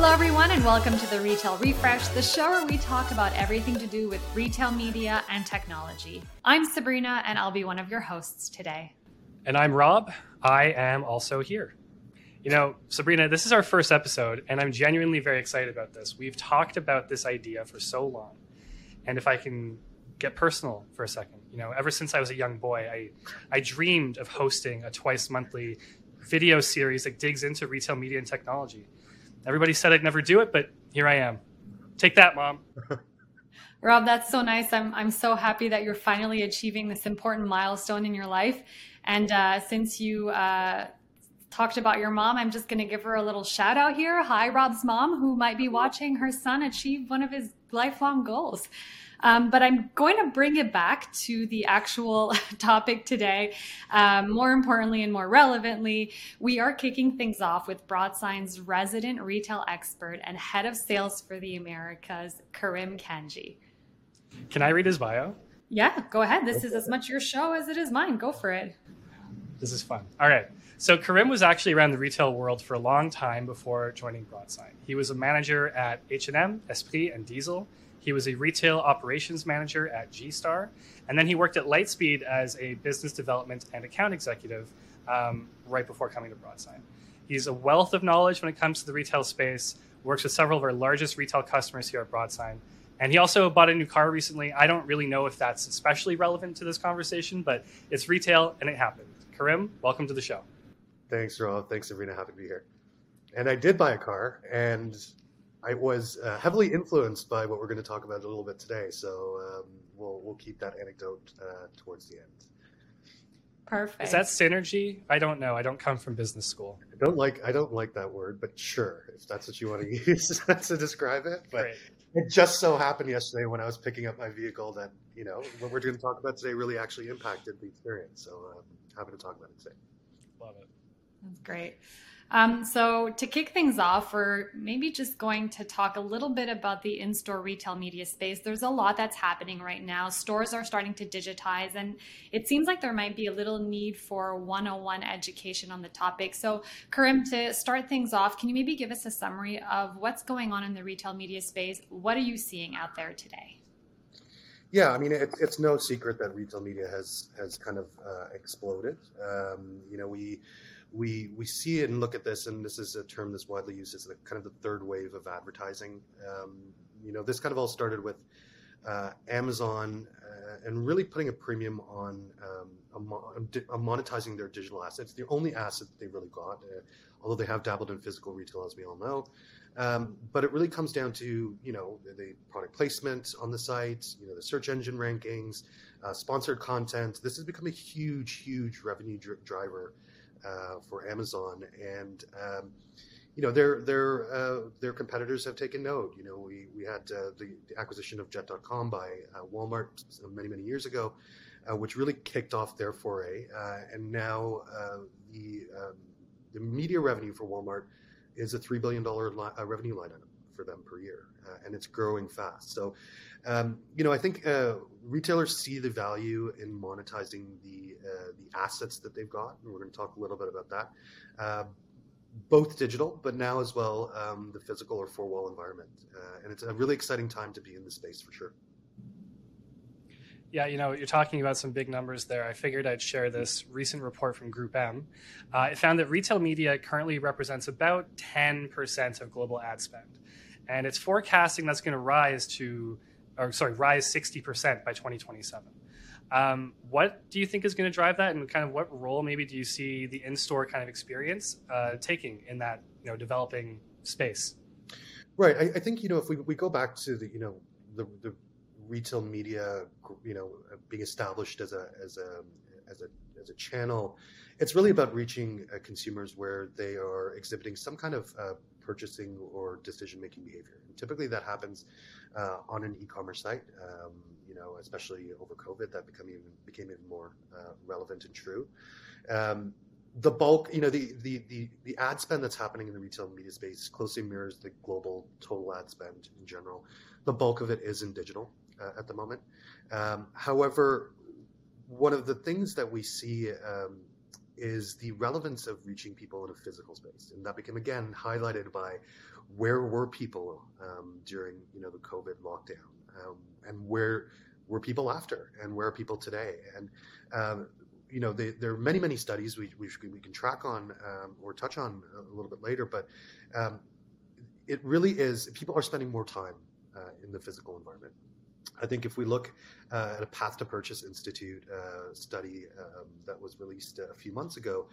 Hello, everyone, and welcome to the Retail Refresh, the show where we talk about everything to do with retail media and technology. I'm Sabrina, and I'll be one of your hosts today. And I'm Rob. I am also here. You know, Sabrina, this is our first episode, and I'm genuinely very excited about this. We've talked about this idea for so long. And if I can get personal for a second, you know, ever since I was a young boy, I, I dreamed of hosting a twice monthly video series that digs into retail media and technology. Everybody said I'd never do it, but here I am. Take that, mom. Rob, that's so nice. I'm I'm so happy that you're finally achieving this important milestone in your life. And uh, since you uh, talked about your mom, I'm just going to give her a little shout out here. Hi, Rob's mom, who might be watching her son achieve one of his lifelong goals. Um, but I'm going to bring it back to the actual topic today. Um, more importantly and more relevantly, we are kicking things off with Broadsign's resident retail expert and head of sales for the Americas, Karim Kanji. Can I read his bio? Yeah, go ahead. This is as much your show as it is mine. Go for it. This is fun. All right. So Karim was actually around the retail world for a long time before joining Broadsign. He was a manager at H&M, Esprit, and Diesel. He was a retail operations manager at G-Star, and then he worked at Lightspeed as a business development and account executive um, right before coming to Broadsign. He's a wealth of knowledge when it comes to the retail space. Works with several of our largest retail customers here at Broadsign, and he also bought a new car recently. I don't really know if that's especially relevant to this conversation, but it's retail and it happened. Karim, welcome to the show. Thanks, Rob. Thanks, Sabrina. Happy to be here. And I did buy a car, and I was uh, heavily influenced by what we're going to talk about a little bit today. So um, we'll we'll keep that anecdote uh, towards the end. Perfect. Is that synergy? I don't know. I don't come from business school. I don't like I don't like that word, but sure, if that's what you want to use to describe it. But Great. it just so happened yesterday when I was picking up my vehicle that you know what we're going to talk about today really actually impacted the experience. So um, happy to talk about it today. Love it. That's great. Um, so, to kick things off, we're maybe just going to talk a little bit about the in store retail media space. There's a lot that's happening right now. Stores are starting to digitize, and it seems like there might be a little need for 101 education on the topic. So, Karim, to start things off, can you maybe give us a summary of what's going on in the retail media space? What are you seeing out there today? Yeah, I mean, it, it's no secret that retail media has has kind of uh, exploded. Um, you know, we we we see it and look at this, and this is a term that's widely used as the kind of the third wave of advertising. Um, you know, this kind of all started with uh, Amazon uh, and really putting a premium on, um, on, monetizing their digital assets. The only asset that they really got, uh, although they have dabbled in physical retail, as we all know. Um, but it really comes down to you know the, the, product placement on the site, you know the search engine rankings, uh, sponsored content. This has become a huge, huge revenue dr- driver uh, for Amazon, and um, you know their their uh, their competitors have taken note. You know, we we had uh, the, the, acquisition of Jet.com by uh, Walmart many many years ago, uh, which really kicked off their foray, and now the um, the media revenue for Walmart is a three billion dollar li- revenue line item for them per year, and it's growing fast. So um, you know, I think uh, retailers see the value in monetizing the uh, the assets that they've got, and we're going to talk a little bit about that. Uh, both digital, but now as well um, the physical or four wall environment, uh, and it's a really exciting time to be in the space for sure. Yeah, you know, you're talking about some big numbers there. I figured I'd share this recent report from GroupM. Uh, it found that retail media currently represents about 10% of global ad spend. And it's forecasting that's going to rise to or sorry, rise 60% by 2027. Um, what do you think is going to drive that, and kind of what role maybe do you see the in-store kind of experience uh, taking in that you know developing space? Right. I, I, think you know if we, we go back to the you know the, the retail media you know being established as a as a as a as a channel, it's really about reaching uh, consumers where they are exhibiting some kind of uh, purchasing or decision making behavior. And typically, that happens uh, on an e-commerce site. Um, you know, especially over COVID, that become even became even more uh, relevant and true. Um, the bulk, you know, the, the the the ad spend that's happening in the retail media space closely mirrors the global total ad spend in general. The bulk of it is in digital uh, at the moment. Um, however, one of the things that we see um, is the relevance of reaching people in a physical space, and that became again highlighted by where were people um, during you know the COVID lockdown, um, and where were people after, and where are people today, and um, you know they, there are many many studies we we, we can track on um, or touch on a little bit later, but um, it really is people are spending more time uh, in the physical environment. I think if we look uh, at a Path to Purchase Institute uh, study um, that was released a few months ago,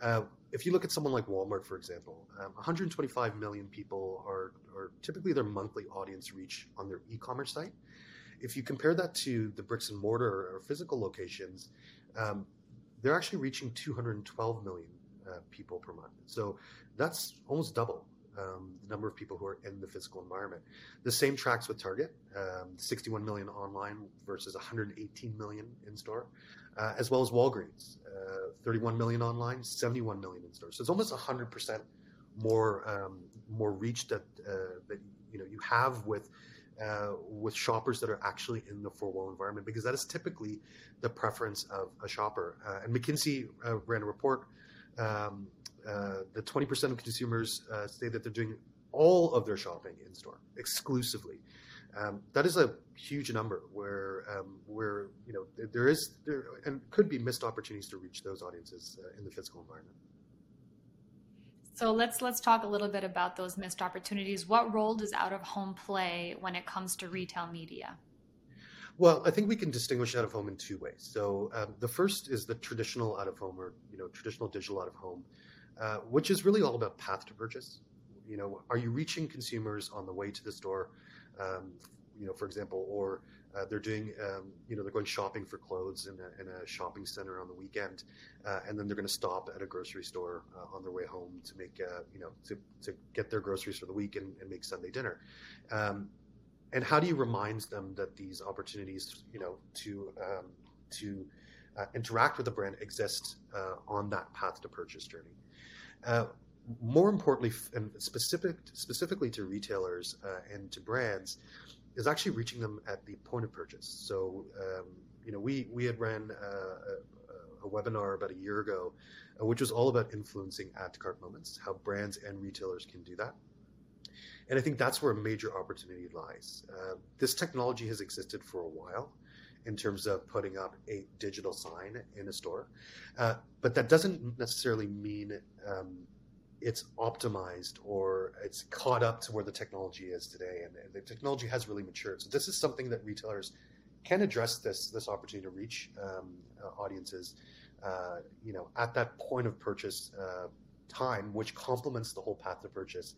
uh, if you look at someone like Walmart, for example, um, 125 million people are, are typically their monthly audience reach on their e-commerce site. If you compare that to the bricks and mortar or physical locations, um, they're actually reaching 212 million uh, people per month. So that's almost double um, the number of people who are in the physical environment. The same tracks with Target, um, 61 million online versus 118 million in store, uh, as well as Walgreens, uh, 31 million online, 71 million in store. So it's almost 100 percent more um, more reach that uh, that you know you have with. Uh, with shoppers that are actually in the four wall environment, because that is typically the preference of a shopper. Uh, and McKinsey uh, ran a report um, uh, the 20% of consumers uh, say that they're doing all of their shopping in store exclusively. Um, that is a huge number where um, where you know there is there and could be missed opportunities to reach those audiences uh, in the physical environment. So let's let's talk a little bit about those missed opportunities. What role does out of home play when it comes to retail media? Well, I think we can distinguish out of home in two ways. So um, the first is the traditional out of home or you know traditional digital out of home, uh, which is really all about path to purchase. You know, are you reaching consumers on the way to the store? Um, you know, for example, or uh, they're doing, um, you know, they're going shopping for clothes in a, in a shopping center on the weekend, uh, and then they're going to stop at a grocery store uh, on their way home to make, uh, you know, to, to get their groceries for the week and, and make Sunday dinner. Um, and how do you remind them that these opportunities, you know, to um, to uh, interact with the brand exist on that path to purchase journey? Uh, more importantly, and specific specifically to retailers uh, and to brands, is actually reaching them at the point of purchase. So, um, you know, we we had ran uh, a, a, webinar about a year ago, uh, which was all about influencing add to cart moments, how brands and retailers can do that. And I think that's where a major opportunity lies. Uh, this technology has existed for a while in terms of putting up a digital sign in a store. Uh, but that doesn't necessarily mean um, it's optimized or it's caught up to where the technology is today. And, the technology has really matured. So this is something that retailers can address this this opportunity to reach um, uh, audiences, uh, you know, at that point of purchase uh, time, which complements the whole path to purchase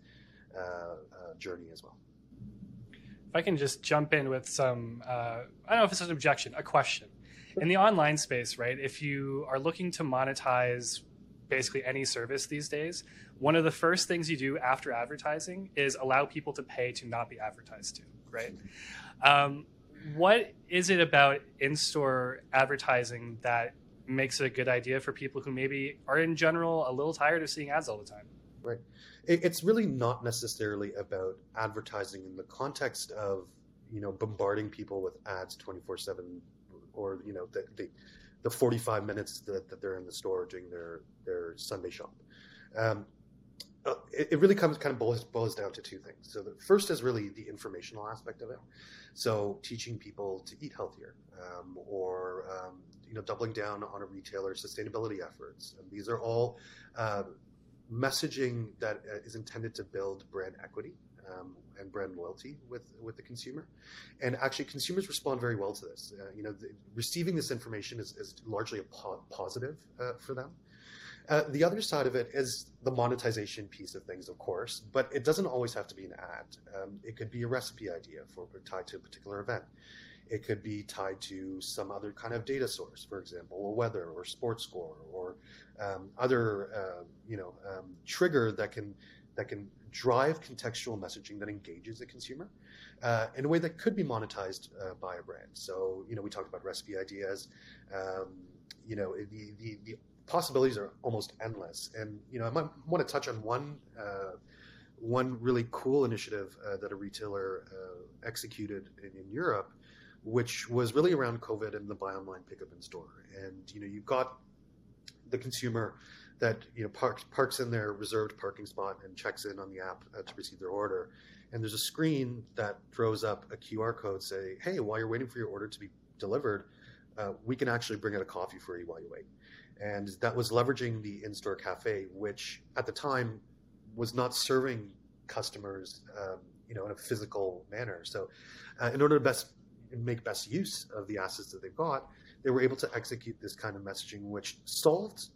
journey as well. If I can just jump in with some, uh, I don't know if it's an objection, a question. In the online space, right, if you are looking to monetize basically any service these days, one of the first things you do after advertising is allow people to pay to not be advertised to, right? Um, what is it about in store advertising that makes it a good idea for people who maybe are in general a little tired of seeing ads all the time? Right. It's really not necessarily about advertising in the context of you know bombarding people with ads 24 7 or you know the, the, the 45 minutes that, that, they're in the store doing their their sunday shop. Um, uh, it, it, really comes kind of boils, boils down to two things. So the first is really the informational aspect of it. So teaching people to eat healthier um, or um, you know doubling down on a retailer's sustainability efforts. And these are all uh, messaging that uh, intended to build brand equity um, and brand loyalty with with the consumer. And actually, consumers respond very well to this. Uh, you know, the, receiving this information is, is largely a po- positive uh, for them. Uh, the other side of it is the monetization piece of things, of course, but it doesn't always have to be an ad. Um, it could be a recipe idea for tied to a particular event. It could be tied to some other kind of data source, for example, a weather or sports score or um, other uh, you know um, trigger that can that can drive contextual messaging that engages the consumer uh, in a way that could be monetized uh, by a brand. So you know we talked about recipe ideas. Um, you know the, the, the possibilities are almost endless, and you know I might want to touch on one uh, one really cool initiative uh, that a retailer uh, executed in, in Europe which was really around COVID and the buy online pickup in store. And you know, you've got the consumer that you know parks parks in their reserved parking spot and checks in on the app uh, to receive their order, and there's a screen that throws up a QR code say, "Hey, while you're waiting for your order to be delivered, uh, we can actually bring out a coffee for you while you wait." And that was leveraging the in-store cafe, which at the time was not serving customers, um, you know, in a physical manner. So, uh, in order to best make best use of the assets that they've got, they were able to execute this kind of messaging, which solved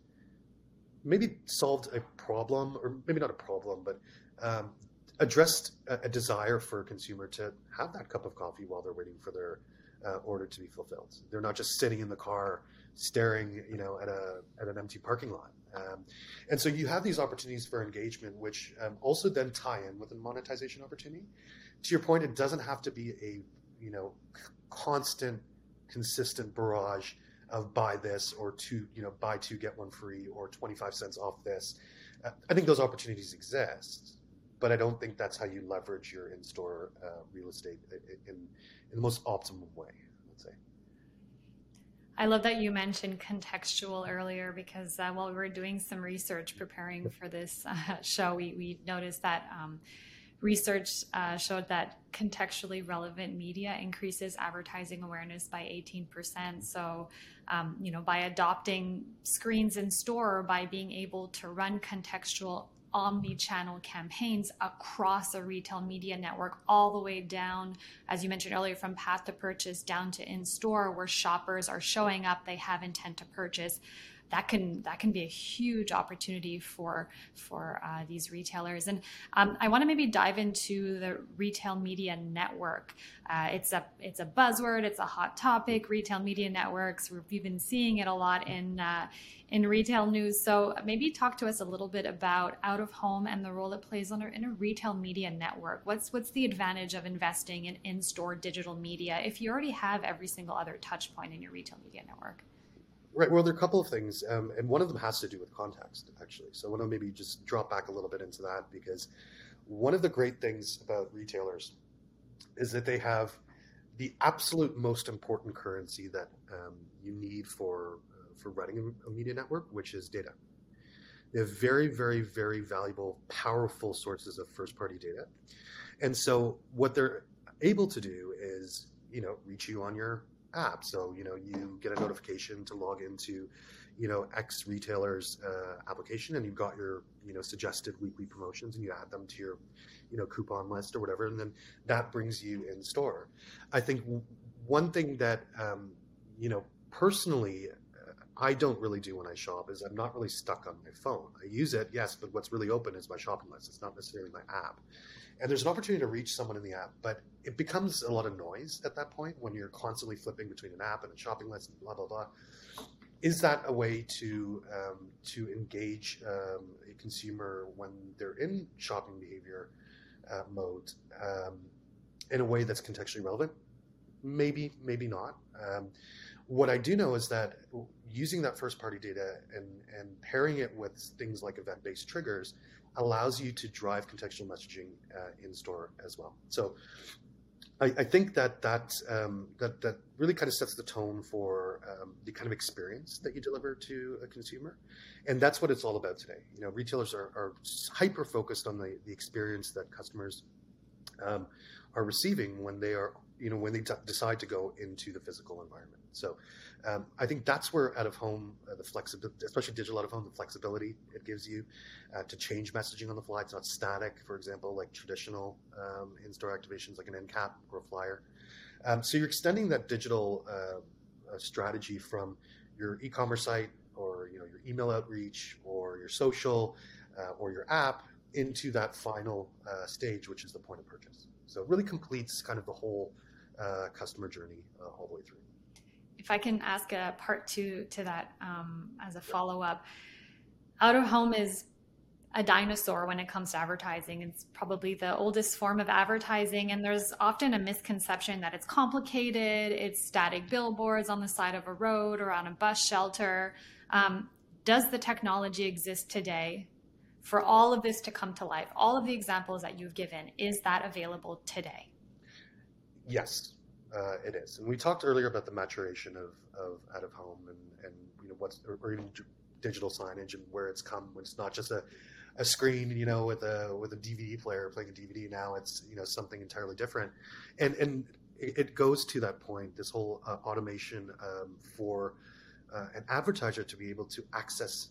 maybe solved a problem, or maybe not a problem, but um, addressed a, a, desire for a consumer to have that cup of coffee while they're waiting for their uh, order to be fulfilled. They're not just sitting in the car staring, you know, at a at an empty parking lot. Um, and so you have these opportunities for engagement, which um, also then tie in with a monetization opportunity. To your point, it doesn't have to be a you know constant, consistent barrage of buy this or two, you know, buy two get one free or twenty five cents off this. Uh, I think those opportunities exist, but I don't think that's how you leverage your in store uh, real estate in, in the most optimum way. Let's say. I love that you mentioned contextual earlier because uh, while we were doing some research preparing for this uh, show, we, we noticed that um, research uh, showed that contextually relevant media increases advertising awareness by 18%. So, um, you know, by adopting screens in store, by being able to run contextual omni-channel campaigns across a retail media network all the way down as you mentioned earlier from path to purchase down to in store where shoppers are showing up they have intent to purchase that can that can be a huge opportunity for for uh, these retailers. And um, I want to maybe dive into the retail media network. Uh, it's a it's a buzzword. It's a hot topic. Retail media networks. We've been seeing it a lot in. Uh, in retail news. So maybe talk to us a little bit about out of home and the role it plays on in a retail media network. What's what's the advantage of investing in in-store digital media if you already have every single other touch point in your retail media network? Right. Well, there are a couple of things, um, and one of them has to do with context, actually. So I want to maybe just drop back a little bit into that because one of the great things about retailers is that they have the absolute most important currency that um, you need for uh, for running a media network, which is data. They have very, very, very valuable, powerful sources of first-party data, and so what they're able to do is, you know, reach you on your app. So, you know, you get a notification to log into, you know, X retailer's uh, application and you've got your, you know, suggested weekly promotions and you add them to your, you know, coupon list or whatever. And then that brings you in store. I think one thing that, um, you know, personally, uh, I don't really do when I shop is I'm not really stuck on my phone. I use it, yes, but what's really open is my shopping list. It's not necessarily my app and there's an opportunity to reach someone in the app, but it becomes a lot of noise at that point when you're constantly flipping between an app and a shopping list and blah blah blah. Is that a way to um, to engage um, a consumer when they're in shopping behavior uh, mode um, in a way that's contextually relevant? Maybe, maybe not. Um, what I do know is that using that first party data and, and pairing it with things like event based triggers allows you to drive contextual messaging uh, in store as well. So I, I think that that, um, that that really kind of sets the tone for um, the kind of experience that you deliver to a consumer, and that's what it's all about today. You know, retailers are, are hyper focused on the, the experience that customers um, are receiving when they are you know when they decide to go into the physical environment. So um, I think that's where out of home, uh, the flexibility, especially digital out of home, the flexibility it gives you uh, to change messaging on the fly. It's not static, for example, like traditional um, in-store activations like an end cap or a flyer. Um, so you're extending that digital uh, uh, strategy from your e-commerce site or you know your email outreach or your social uh, or your app into that final uh, stage, which is the point of purchase. So it really completes kind of the whole customer journey all the way through if I can ask a part two to that um, as a follow up, out of home is a dinosaur when it comes to advertising. It's probably the oldest form of advertising, and there's often a misconception that it's complicated. It's static billboards on the side of a road or on a bus shelter. Um, does the technology exist today for all of this to come to life? All of the examples that you've given, is that available today? Yes, uh, it is. And we talked earlier about the maturation of, of out of home and, and you know what's or, or even digital signage and where it's come when it's not just a, a screen, you know, with a with a DVD player playing a DVD. Now it's you know something entirely different, and and it goes to that point. This whole uh, automation um, for uh, an advertiser to be able to access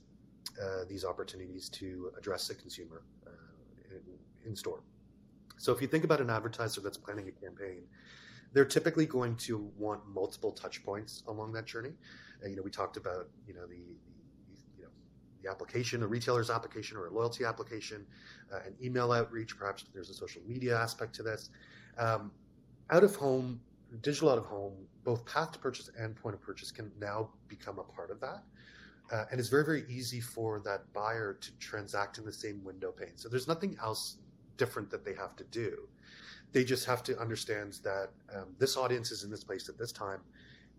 uh, these opportunities to address the consumer uh, in, in store. So if you think about an advertiser that's planning a campaign, they're typically going to want multiple touch points along that journey. you know, we talked about you know the, the you know the application, a retailer's application or a loyalty application, uh, an email outreach. Perhaps there's a social media aspect to this. Um, out of home, digital out of home, both path to purchase and point of purchase can now become a part of that. Uh, and it's very, very easy for that buyer to transact in the same window pane. So there's nothing else different that they have to do. They just have to understand that um, this audience is in this place at this time,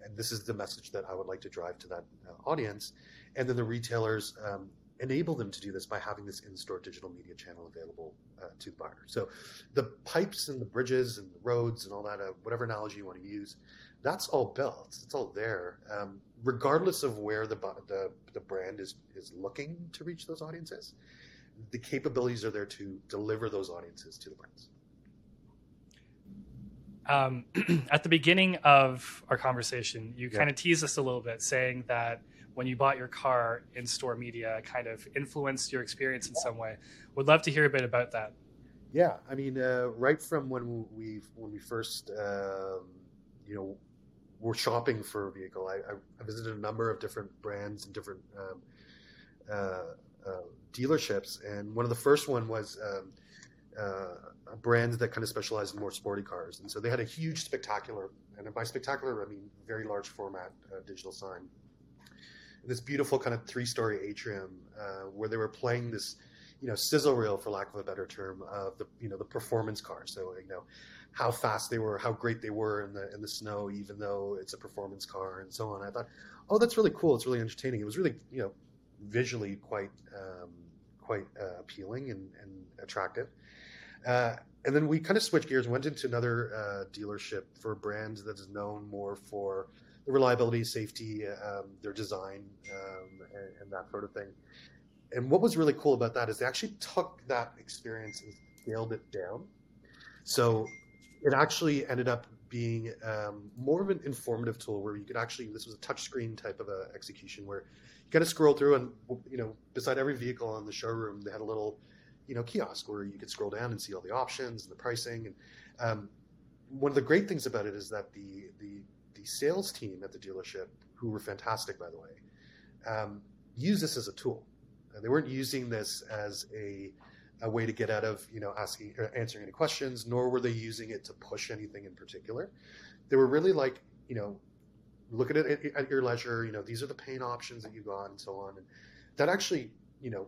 and this is the message that I would like to drive to that uh, audience. And then the retailers um, enable them to do this by having this in-store digital media channel available uh, to the buyer. So the pipes and the bridges and the roads and all that, uh, whatever analogy you want to use, that's all built. It's all there, um, regardless of where the, the the brand is is looking to reach those audiences. The capabilities are there to deliver those audiences to the brands. Um, at the beginning of our conversation, you yeah. kind of teased us a little bit, saying that when you bought your car in store media kind of influenced your experience in some way. Would love to hear a bit about that. Yeah, I mean, uh, right from when we when we first, um, you know, were shopping for a vehicle, I, I, visited a number of different brands and different um, uh, uh, dealerships, and one of the first one was um, uh, a brand that kind of specialized in more sporty cars, and so they had a huge, spectacular, and by spectacular I mean very large format uh, digital sign this beautiful kind of three story atrium uh, where they were playing this, you know, sizzle reel, for lack of a better term, of the you know the performance car. So you know how fast they were, how great they were in the in the snow, even though it's a performance car and so on. I thought, oh, that's really cool. It's really entertaining. It was really you know visually quite um, quite uh, appealing and, and attractive. Uh, and then we kind of switched gears, went into another uh, dealership for a brand that is known more for the reliability, safety, um, their design, um, and, and, that sort of thing. And what was really cool about that is they actually took that experience and scaled it down. So it actually ended up being um, more of an informative tool where you could actually this was a touchscreen type of a execution where you kind of scroll through and you know beside every vehicle in the showroom they had a little you know kiosk where you could scroll down and see all the options and the pricing and um, one of the great things about it is that the the the sales team at the dealership, who were fantastic, by the way, um, use this as a tool. they weren't using this as a, a way to get out of, you know, asking, or answering any questions, nor were they using it to push anything in particular. They were really like, you know, look at it at your leisure. You know, these are the paint options that you got, and so on. And that actually, you know,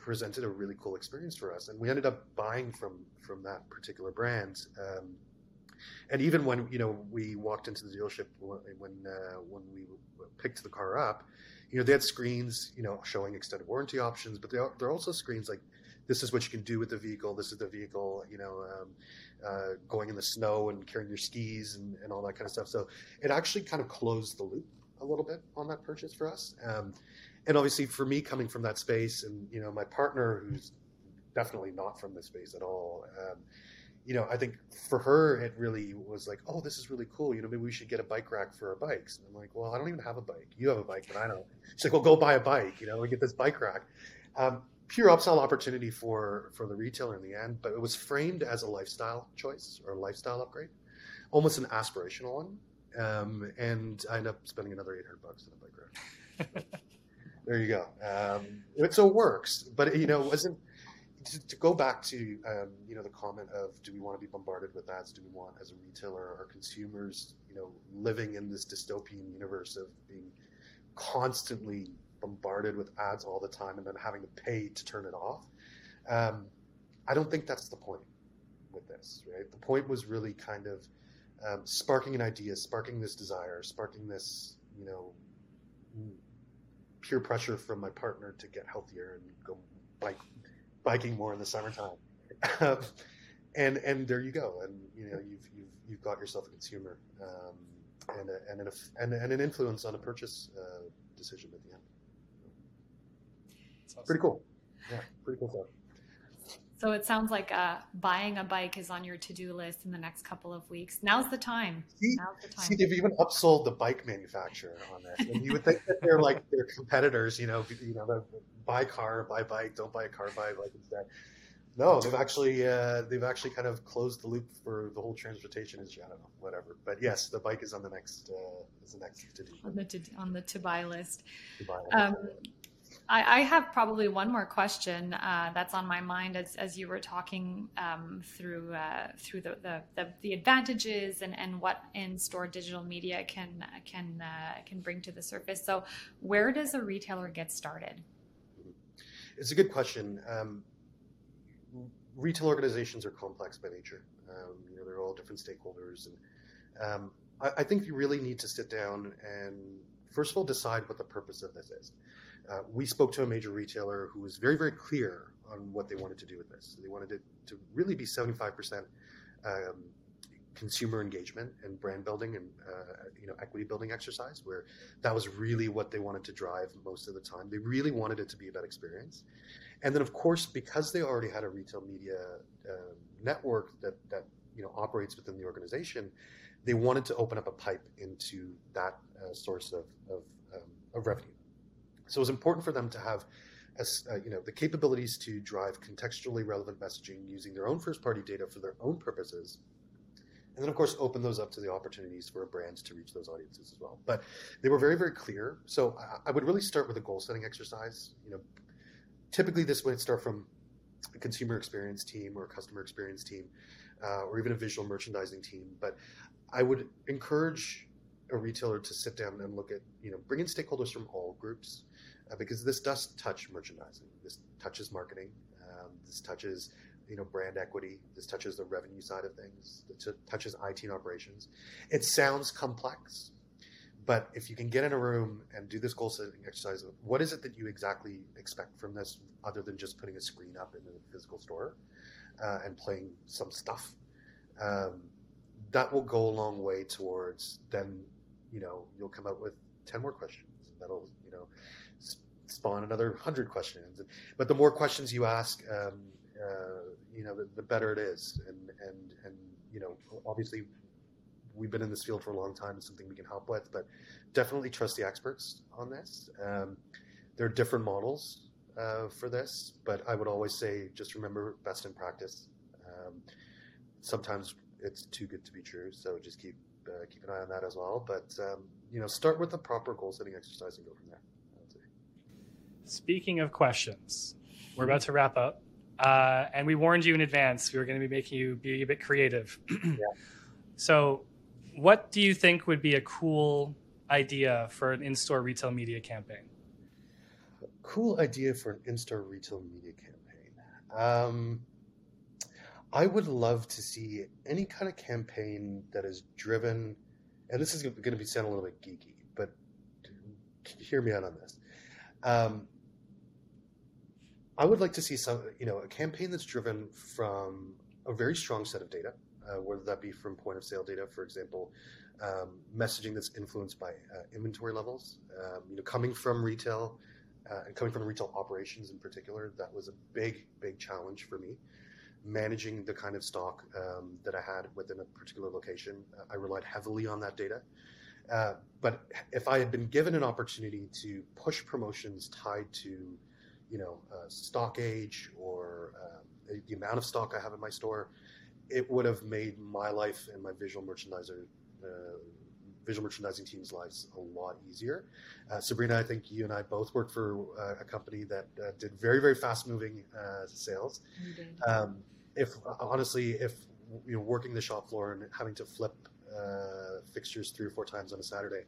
presented a really cool experience for us. And we ended up buying from from that particular brand. Um, and even when you know we walked into the dealership when uh, when we picked the car up, you know they had screens you know showing extended warranty options, but there are also screens like this is what you can do with the vehicle. This is the vehicle, you know, um, uh, going in the snow and carrying your skis and, and, all that kind of stuff. So it actually kind of closed the loop a little bit on that purchase for us. Um, and obviously for me coming from that space and, you know, my partner who's definitely not from this space at all, um, you know, I think for her, it really was like, oh, this is really cool. You know, maybe we should get a bike rack for our bikes. And I'm like, well, I don't even have a bike. You have a bike, but I don't. She's like, well, go buy a bike. You know, we get this bike rack. Um, pure upsell opportunity for for the retailer in the end, but it was framed as a lifestyle choice or a lifestyle upgrade, almost an aspirational one. Um, and I end up spending another 800 bucks on a bike rack. there you go. Um, it so works, but you know, wasn't to, to, go back to um, you know the comment of do we want to be bombarded with ads? Do we want as a retailer or consumers you know living in this dystopian universe of being constantly bombarded with ads all the time and then having to pay to turn it off? Um, I don't think that's the point with this. Right? The point was really kind of um, sparking an idea, sparking this desire, sparking this you know peer pressure from my partner to get healthier and go bike biking more in the summertime. Um, and and there you go, and you know you've you've you've got yourself a consumer um, and a, and an and, and an influence on a purchase uh, decision at the end. Awesome. Pretty cool. Yeah, pretty cool stuff. So it sounds like uh, buying a bike is on your to-do list in the next couple of weeks. Now's the time. See, Now's the time. see they've even upsold the bike manufacturer on this. And you would think that they're like their competitors, you know, you know, buy car, buy bike, don't buy a car, buy a bike instead. No, they've actually uh, they've actually kind of closed the loop for the whole transportation industry. I don't know, whatever. But yes, the bike is on the next uh, is the next to do on the to, on the to buy list. To buy list. Um, I, I, have probably one more question uh, that's on my mind as, as you were talking um, through uh, through the, the, the, the, advantages and, and what in-store digital media can can uh, can bring to the surface. So, where does a retailer get started? It's a good question. Um, retail organizations are complex by nature. Um, you know, they're all different stakeholders, and um, I, I think you really need to sit down and first of all decide what the purpose of this is. Uh, we spoke to a major retailer who was very, very clear on what they wanted to do with this. They wanted it to really be 75% um, consumer engagement and brand building and uh, you know equity building exercise, where that was really what they wanted to drive most of the time. They really wanted it to be about experience, and then of course because they already had a retail media uh, network that that you know operates within the organization, they wanted to open up a pipe into that uh, source of of, um, of revenue. So it was important for them to have as, uh, you know, the capabilities to drive contextually relevant messaging using their own first party data for their own purposes. And then, of course, open those up to the opportunities for a brand to reach those audiences as well. But they were very, very clear. So I, I would really start with a goal setting exercise. You know, typically this would start from a consumer experience team or a customer experience team, uh, or even a visual merchandising team. But I would encourage a retailer to sit down and look at, you know, bring in stakeholders from all groups uh, because this does touch merchandising. This touches marketing. Um, this touches you know brand equity. This touches the revenue side of things. It touches IT and operations. It sounds complex, but if you can get in a room and do this goal setting exercise, what is it that you exactly expect from this, other than just putting a screen up in the physical store uh, and playing some stuff? Um, that will go a long way towards then. You know, you'll come up with ten more questions. That'll you know spawn another hundred questions. But the more questions you ask, um, uh, you know, the, the, better it is. And and and you know, obviously, we've been in this field for a long time. It's something we can help with, but definitely trust the experts on this. Um, there are different models uh, for this, but I would always say just remember best in practice. Um, sometimes it's too good to be true, so just keep uh, keep an eye on that as well. But um, you know, start with the proper goal setting exercise and go from there. Speaking of questions, we're about to wrap up. Uh, and we warned you in advance we were going to be making you be a bit creative. yeah. So, what do you think would be a cool idea for an in store retail media campaign? Cool idea for an in store retail media campaign. Um, I would love to see any kind of campaign that is driven, and this is going to be sound a little bit geeky, but hear me out on this. Um, I would like to see some, you know, a campaign that's driven from a very strong set of data, uh, whether that be from point of sale data, for example, um, messaging that's influenced by uh, inventory levels. Um, you know, coming from retail uh, and coming from retail operations in particular, that was a big, big challenge for me. Managing the kind of stock um, that I had within a particular location, I relied heavily on that data. Uh, but if I had been given an opportunity to push promotions tied to you know, uh, stock age or um, the amount of stock I have in my store, it would have made my life and my visual merchandiser, uh, visual merchandising team's lives a lot easier. Uh, Sabrina, I think you and I both worked for uh, a company that uh, did very, very fast moving uh, sales. Um, if honestly, if you know, working the shop floor and having to flip fixtures three or four times on a Saturday,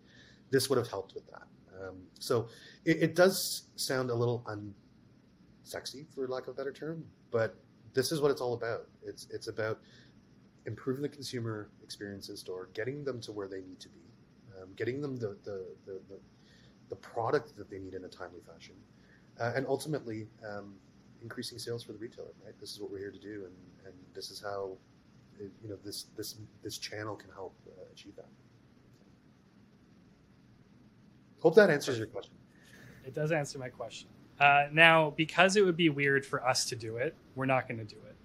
this would have helped with that. Um, so it, it, does sound a little unsexy, for lack of a better term. But this is what it's all about. It's it's about improving the consumer experience in store, getting them to where they need to be, um, getting them the the, the the, the product that they need in a timely fashion, uh, and ultimately um, increasing sales for the retailer. Right. This is what we're here to do, and and this is how you know this this this channel can help uh, achieve that. Hope that answers your question. It does answer my question. Uh, now, because it would be weird for us to do it, we're not going to do it.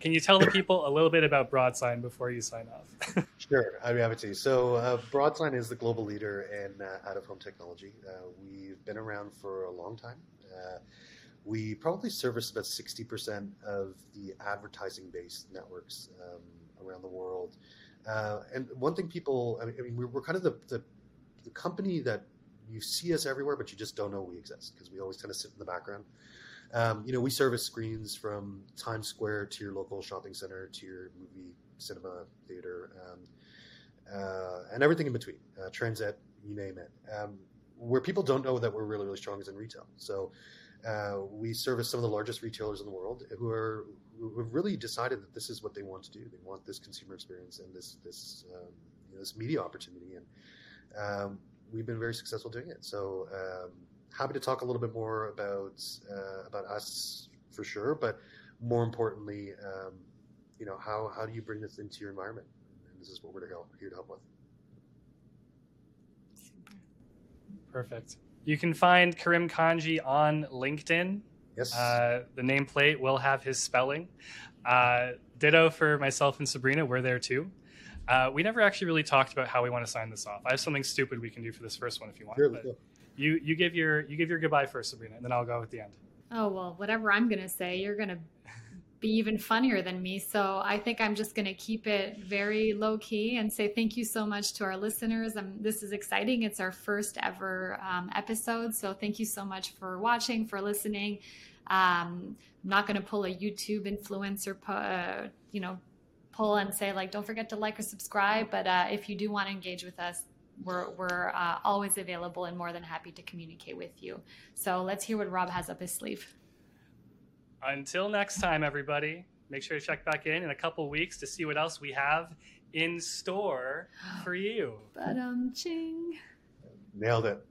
Can you tell the people a little bit about Broadsign before you sign off? sure, I'd be happy to. So, uh, Broadsign is the global leader in uh, out of home technology. Uh, we've been around for a long time. We probably service about 60% of the advertising based networks um, around the world. Uh, and one thing people, I mean, we're, we're kind of the, the, the, company that you see us everywhere, but you just don't know we exist because we always kind of sit in the background. Um, you know, we service screens from Times Square to your local shopping center to your movie, cinema, theater, um, uh, and everything in between, uh, transit, you name it. Um, where people don't know that we're really, really strong is in retail. So uh, we service some of the largest retailers in the world who are who have really decided that this is what they want to do. They want this consumer experience and this this um, you know, this media opportunity, and um, we've been very successful doing it. So um, happy to talk a little bit more about uh, about us for sure, but more importantly, um, you know how how do you bring this into your environment? And this is what we're here to help with. Perfect. You can find Karim Kanji on LinkedIn. Yes. Uh, the nameplate will have his spelling. Uh, ditto for myself and Sabrina. We're there too. Uh, we never actually really talked about how we want to sign this off. I have something stupid we can do for this first one if you want. Sure, but you you give your you give your goodbye first, Sabrina, and then I'll go at the end. Oh well, whatever I'm gonna say, you're gonna be even funnier than me. So I think I'm just going to keep it very low key and say thank you so much to our listeners. Um, this is exciting. It's our first ever um, episode. So thank you so much for watching, for listening. Um, I'm not going to pull a YouTube influencer, uh, you know, pull and say like, don't forget to like or subscribe. But uh, if you do want to engage with us, we're, we're uh, always available and more than happy to communicate with you. So let's hear what Rob has up his sleeve. Until next time, everybody, make sure to check back in in a couple weeks to see what else we have in store for you. But um, ching. Nailed it.